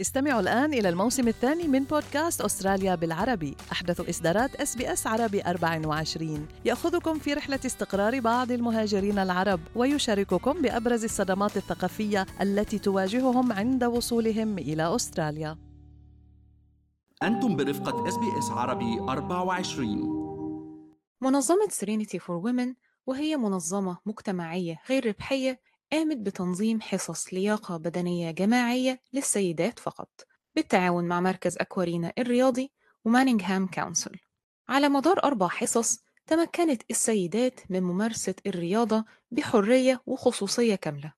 استمعوا الآن إلى الموسم الثاني من بودكاست أستراليا بالعربي. أحدث إصدارات SBS عربي 24 يأخذكم في رحلة استقرار بعض المهاجرين العرب ويشارككم بأبرز الصدمات الثقافية التي تواجههم عند وصولهم إلى أستراليا. أنتم برفقة SBS عربي 24 منظمة Serenity for Women وهي منظمة مجتمعية غير ربحية قامت بتنظيم حصص لياقة بدنية جماعية للسيدات فقط بالتعاون مع مركز أكوارينا الرياضي ومانينغهام كونسل على مدار أربع حصص تمكنت السيدات من ممارسة الرياضة بحرية وخصوصية كاملة.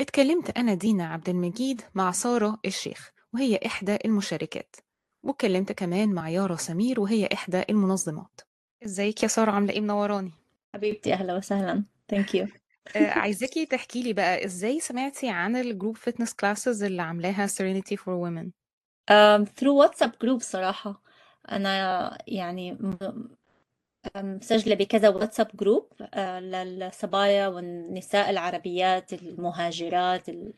اتكلمت أنا دينا عبد المجيد مع سارة الشيخ وهي إحدى المشاركات واتكلمت كمان مع يارا سمير وهي إحدى المنظمات. إزيك يا سارة؟ عاملة إيه؟ منوراني. حبيبتي أهلا وسهلا. thank you آه، عايزاكي تحكي لي بقى إزاي سمعتي عن ال group fitness classes اللي عاملاها Serenity for Women um, through WhatsApp group صراحة. أنا يعني مسجلة بكذا WhatsApp group آه، للصبايا والنساء العربيات المهاجرات ال-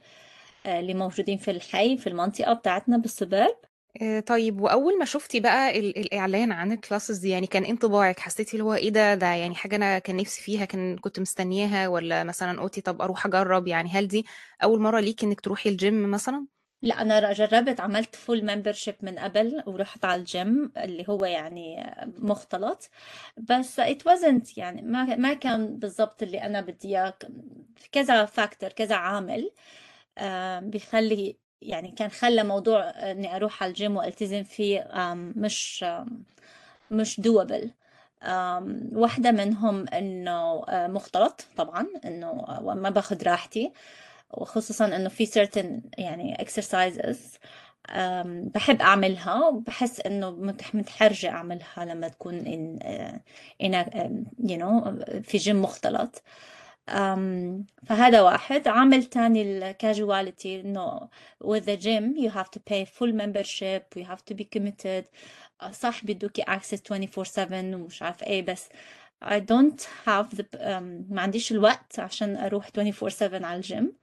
آه، اللي موجودين في الحي في المنطقة بتاعتنا بال suburb آه، طيب وأول ما شفتي بقى ال- الإعلان عن ال classes دي يعني كان إيه انطباعك؟ حسيتي اللي هو إيه ده؟ ده يعني حاجة أنا كان نفسي فيها كان كنت مستنياها ولا مثلا قلتي طب أروح أجرب؟ يعني هل دي أول مرة ليكي إنك تروحي الجيم مثلا؟ لا أنا جربت عملت full membership من قبل ورحت على الجيم اللي هو يعني مختلط. بس it wasn't يعني ما ما كان بالضبط اللي أنا بدي إياه. كذا factor كذا عامل آه، بيخلي يعني كان خلى موضوع إني أروح على الجيم وألتزم فيه مش مش دوبل واحدة منهم إنه آه، مختلط طبعا إنه آه، ما باخد راحتي وخصوصا إنه في certain يعني exercises بحب أعملها وبحس متح- متحرجة أعملها لما تكون in, آه، in a, you know في جيم مختلط. أم فهذا واحد. عامل تاني الكاجواليتي إنه with the gym you have to pay full membership you have to be committed. آه، صح بيدوكي access 24/7 ومش عارف إيه بس I don't have the أم، ما عنديش الوقت عشان أروح 24/7 على الجيم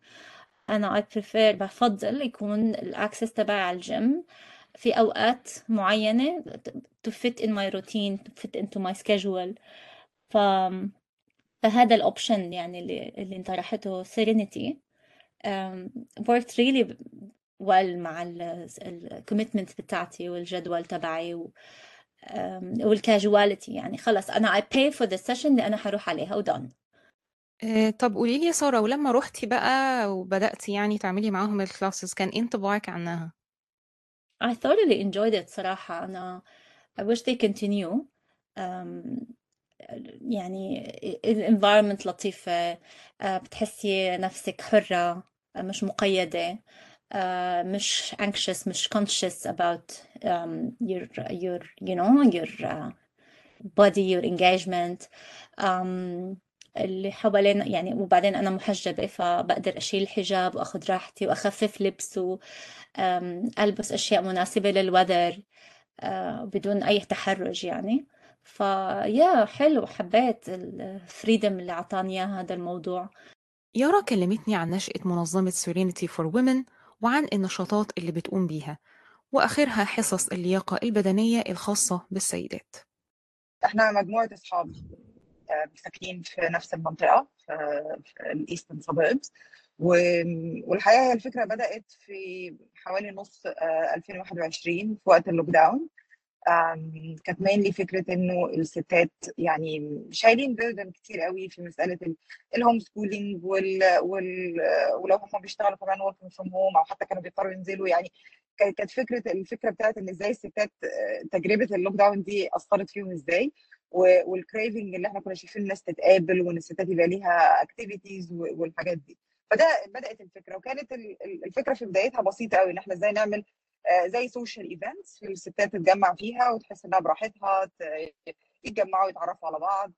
أنا I prefer بفضل يكون ال access تبعي على الجيم في أوقات معينة to fit in my routine to fit into my schedule. ف فهذا ال option يعني اللي اللي انطرحته Serenity worked really well مع ال commitment بتاعتي والجدول تبعي و وال casuality يعني خلص أنا I pay for the session اللي أنا حروح عليها ودون آه، طب قولي لي يا سارة ولما روحتي بقى وبدأتي يعني تعملي معاهم ال classes كان إيه انطباعك عنها؟ I thoroughly enjoyed it صراحة. أنا I wish they continue. um, يعني الانفايرمنت لطيفة آه، بتحسي نفسك حرة آه، مش مقيدة آه، مش anxious مش conscious about um, your your you know your uh, body your engagement. um, اللي حوالينا يعني وبعدين أنا محجبة فبقدر أشيل الحجاب وأخذ راحتي وأخفف لبس وألبس أشياء مناسبة للوذر بدون أي تحرج يعني. فيا حلو حبيت ال freedom اللي عطاني إياه هذا الموضوع. يارا كلمتني عن نشأة منظمة Serenity for Women وعن النشاطات اللي بتقوم بيها وآخرها حصص اللياقة البدنية الخاصة بالسيدات. إحنا مجموعة أصحاب آه، ساكنين في نفس المنطقة في ال Eastern Suburbs والحقيقة هي الفكرة بدأت في حوالي نص آه، 2021 في وقت ال lockdown كانت mainly فكرة إنه الستات يعني شايلين burden كتير قوي في ال- ال home schooling وال, وال ولو هم بيشتغلوا كمان working from home أو حتى كانوا بيضطروا ينزلوا يعني كانت فكرة الفكرة بتاعت إن إزاي الستات آه، تجربة ال lockdown دي أثرت فيهم إزاي وال craving اللي إحنا كنا شايفين الناس تتقابل وإن الستات يبقى ليها activities والحاجات دي. فده بدأت الفكرة وكانت ال- ال- الفكرة في بدايتها بسيطة قوي إن إحنا إزاي نعمل زي social events الستات تتجمع فيها وتحس إنها براحتها يتجمعوا يتعرفوا على بعض.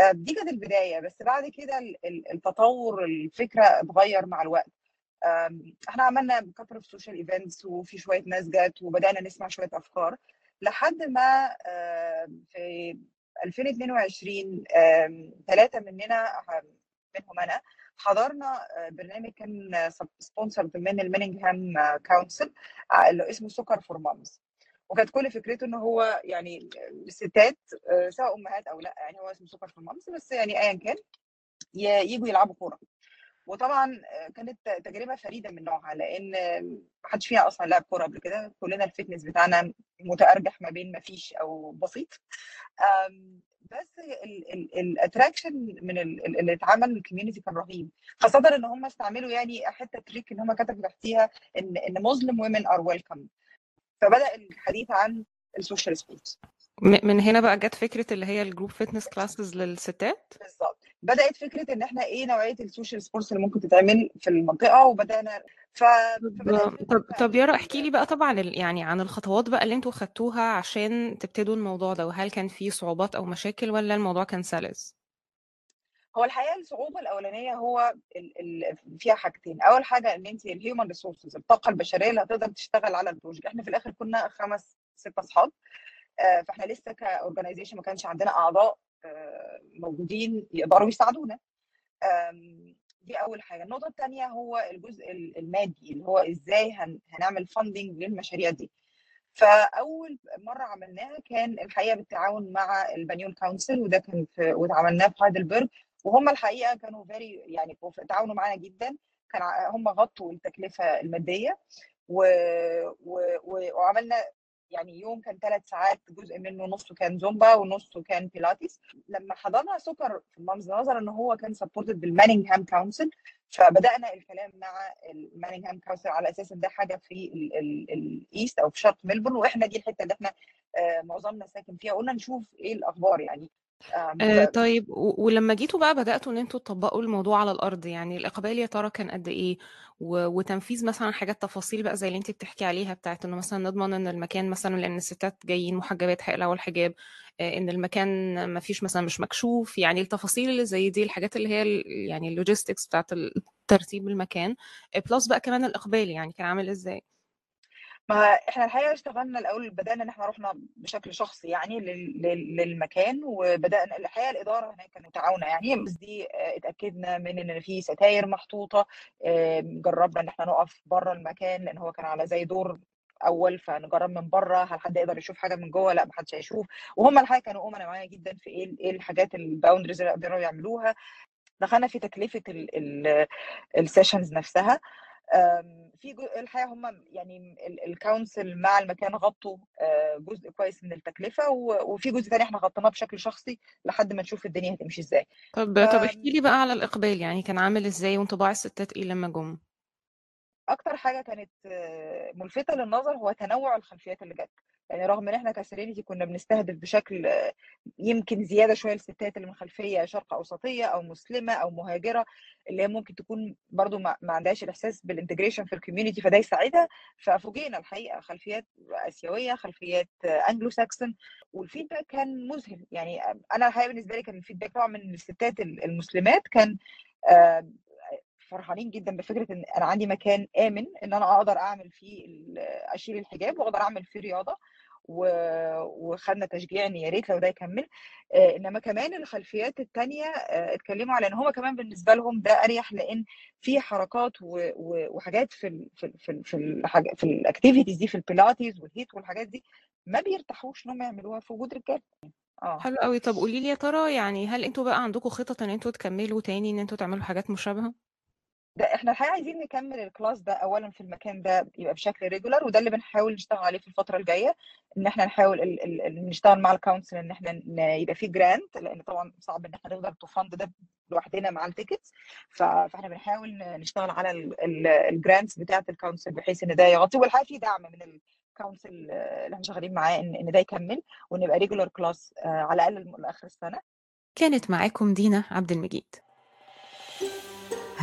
آه، دي كانت البداية بس بعد كده ال- ال- التطور الفكرة اتغير مع الوقت. إحنا عملنا كتر في social events وفي شوية ناس جت وبدأنا نسمع شوية أفكار. لحد ما في 2022 ثلاثة مننا منهم أنا حضرنا برنامج كان sponsored من ال Manningham Council اللي اسمه Soccer for Mums وكانت كل فكرته إن هو يعني الستات سواء أمهات أو لأ يعني هو اسمه Soccer for Mums بس يعني ايا كان يجوا يلعبوا كورة. وطبعا كانت تجربة فريدة من نوعها لأن ما حدش فيها أصلا لعب كورة قبل كده. كلنا ال fitness بتاعنا متأرجح ما بين ما فيش أو بسيط. بس ال attraction من اللي اتعمل ال community كان رهيب. خاصة إن هم استعملوا يعني حتة trick إن هم كتبوا تحتيها إن إن Muslim women are welcome فبدأ الحديث عن ال social من هنا بقى جت فكرة اللي هي ال group fitness classes للستات. بالظبط. بدأت فكرة إن إحنا إيه نوعية ال social sports اللي ممكن تتعمل في المنطقة وبدأنا ف طب طب يارا احكي لي بقى طبعا يعني عن الخطوات بقى اللي أنتوا خدتوها عشان تبتدوا الموضوع ده وهل كان في صعوبات أو مشاكل ولا الموضوع كان سلس؟ هو الحقيقة الصعوبة الأولانية هو ال ال فيها حاجتين. أول حاجة إن انت ال human resources الطاقة البشرية اللي هتقدر تشتغل على ال project. إحنا في الآخر كنا خمس ست أصحاب. فإحنا لسه ك organization ما كانش عندنا أعضاء موجودين يقدروا يساعدونا. دي أول حاجة. النقطة الثانية هو الجزء المادي اللي هو إزاي هنعمل funding للمشاريع دي. فأول مرة عملناها كان الحقيقة بالتعاون مع ال Banyule Council وده كان في وعملناه في هايدلبرج وهم الحقيقة كانوا very يعني تعاونوا معانا جدا. كان هم غطوا التكلفة المادية. و... و... وعملنا يعني يوم كان ثلاث ساعات جزء منه نصه كان زومبا ونصه كان بيلاتيس. لما حضرنا Soccer for Mums نظرا إن هو كان supported بال Manningham Council فبدأنا الكلام مع ال Manningham Council على أساس إن ده حاجة في ال east أو في شرق ملبورن وإحنا دي الحتة اللي إحنا معظمنا ساكن فيها. قلنا نشوف إيه الأخبار يعني. آه طيب ولما جيتوا بقى بدأتوا إن أنتوا تطبقوا الموضوع على الأرض يعني الاقبال يا ترى كان قد إيه؟ وتنفيذ مثلا حاجات تفاصيل بقى زي اللي انت بتحكي عليها بتاعت إنه مثلا نضمن إن المكان مثلا لأن الستات جايين محجبات هيقلعوا الحجاب آه إن المكان ما فيش مثلا مش مكشوف يعني التفاصيل اللي زي دي الحاجات اللي هي يعني ال logistics بتاعت ترتيب المكان plus بقى كمان الإقبال يعني كان عامل إزاي؟ ما إحنا الحقيقة اشتغلنا الأول بدأنا إن إحنا رحنا بشكل شخصي يعني للمكان وبدأنا الحقيقة الإدارة هناك كانت متعاونة يعني بس دي اتأكدنا من إن في ستاير محطوطة جربنا إن إحنا نقف بره المكان لأن هو كان على زي دور أول فنجرب من بره هل حد يقدر يشوف حاجة من جوه؟ لأ محدش هيشوف. وهم الحقيقة كانوا امنا معايا جدا في إيه إيه الحاجات ال boundaries اللي يقدروا يعملوها. دخلنا في تكلفة ال sessions نفسها. في الحقيقة هم يعني ال council مع المكان غطوا جزء كويس من التكلفة وفي جزء ثاني إحنا غطيناه بشكل شخصي لحد ما نشوف الدنيا هتمشي إزاي. طب طب احكي لي بقى على الإقبال يعني كان عامل إزاي وانطباع الستات إيه لما جم؟ أكتر حاجة كانت ملفتة للنظر هو تنوع الخلفيات اللي جت. يعني رغم إن إحنا ك Serenity كنا بنستهدف بشكل يمكن زيادة شوية الستات اللي من خلفية شرق أوسطية أو مسلمة أو مهاجرة اللي هي ممكن تكون برضو ما, عندهاش الإحساس بال integration في ال community فده يساعدها. ففوجئنا الحقيقة خلفيات آسيوية خلفيات Anglo-Saxon وال feedback كان مذهل. يعني أنا الحقيقة بالنسبة لي كان ال feedback طبعا من الستات المسلمات كان فرحانين جدا بفكرة إن أنا عندي مكان آمن إن أنا أقدر أعمل فيه أشيل الحجاب وأقدر أعمل فيه رياضة. وخدنا تشجيع إن يا ريت لو ده يكمل آه إنما كمان الخلفيات الثانية آه اتكلموا على إن هم كمان بالنسبة لهم ده أريح لأن في حركات. وحاجات في ال... في ال... في ال... في, الحاج... في ال activities دي في البيلاتيز والهيت والحاجات دي ما بيرتاحوش ان هم يعملوها في وجود رجالة آه حلو قوي طب قولي لي يا ترى يعني هل أنتوا بقى عندكم خطط إن أنتوا تكملوا تاني إن أنتوا تعملوا حاجات مشابهة ده إحنا الحقيقة عايزين نكمل ال class ده اولا في المكان ده يبقى بشكل regular وده اللي بنحاول نشتغل عليه في الفترة الجاية إن إحنا نحاول ال ال ال نشتغل مع ال council إن إحنا يبقى في grant لأن طبعا صعب إن إحنا نقدر ت fund ده لوحدنا مع ال tickets فإحنا بنحاول نشتغل على ال grants بتاعة ال council بحيث إن ده يغطي والحقيقة في دعم من ال council اللي إحنا شغالين معاه إن إن ده يكمل وان يبقى regular class على الأقل لآخر السنة. كانت معاكم دينا عبد المجيد.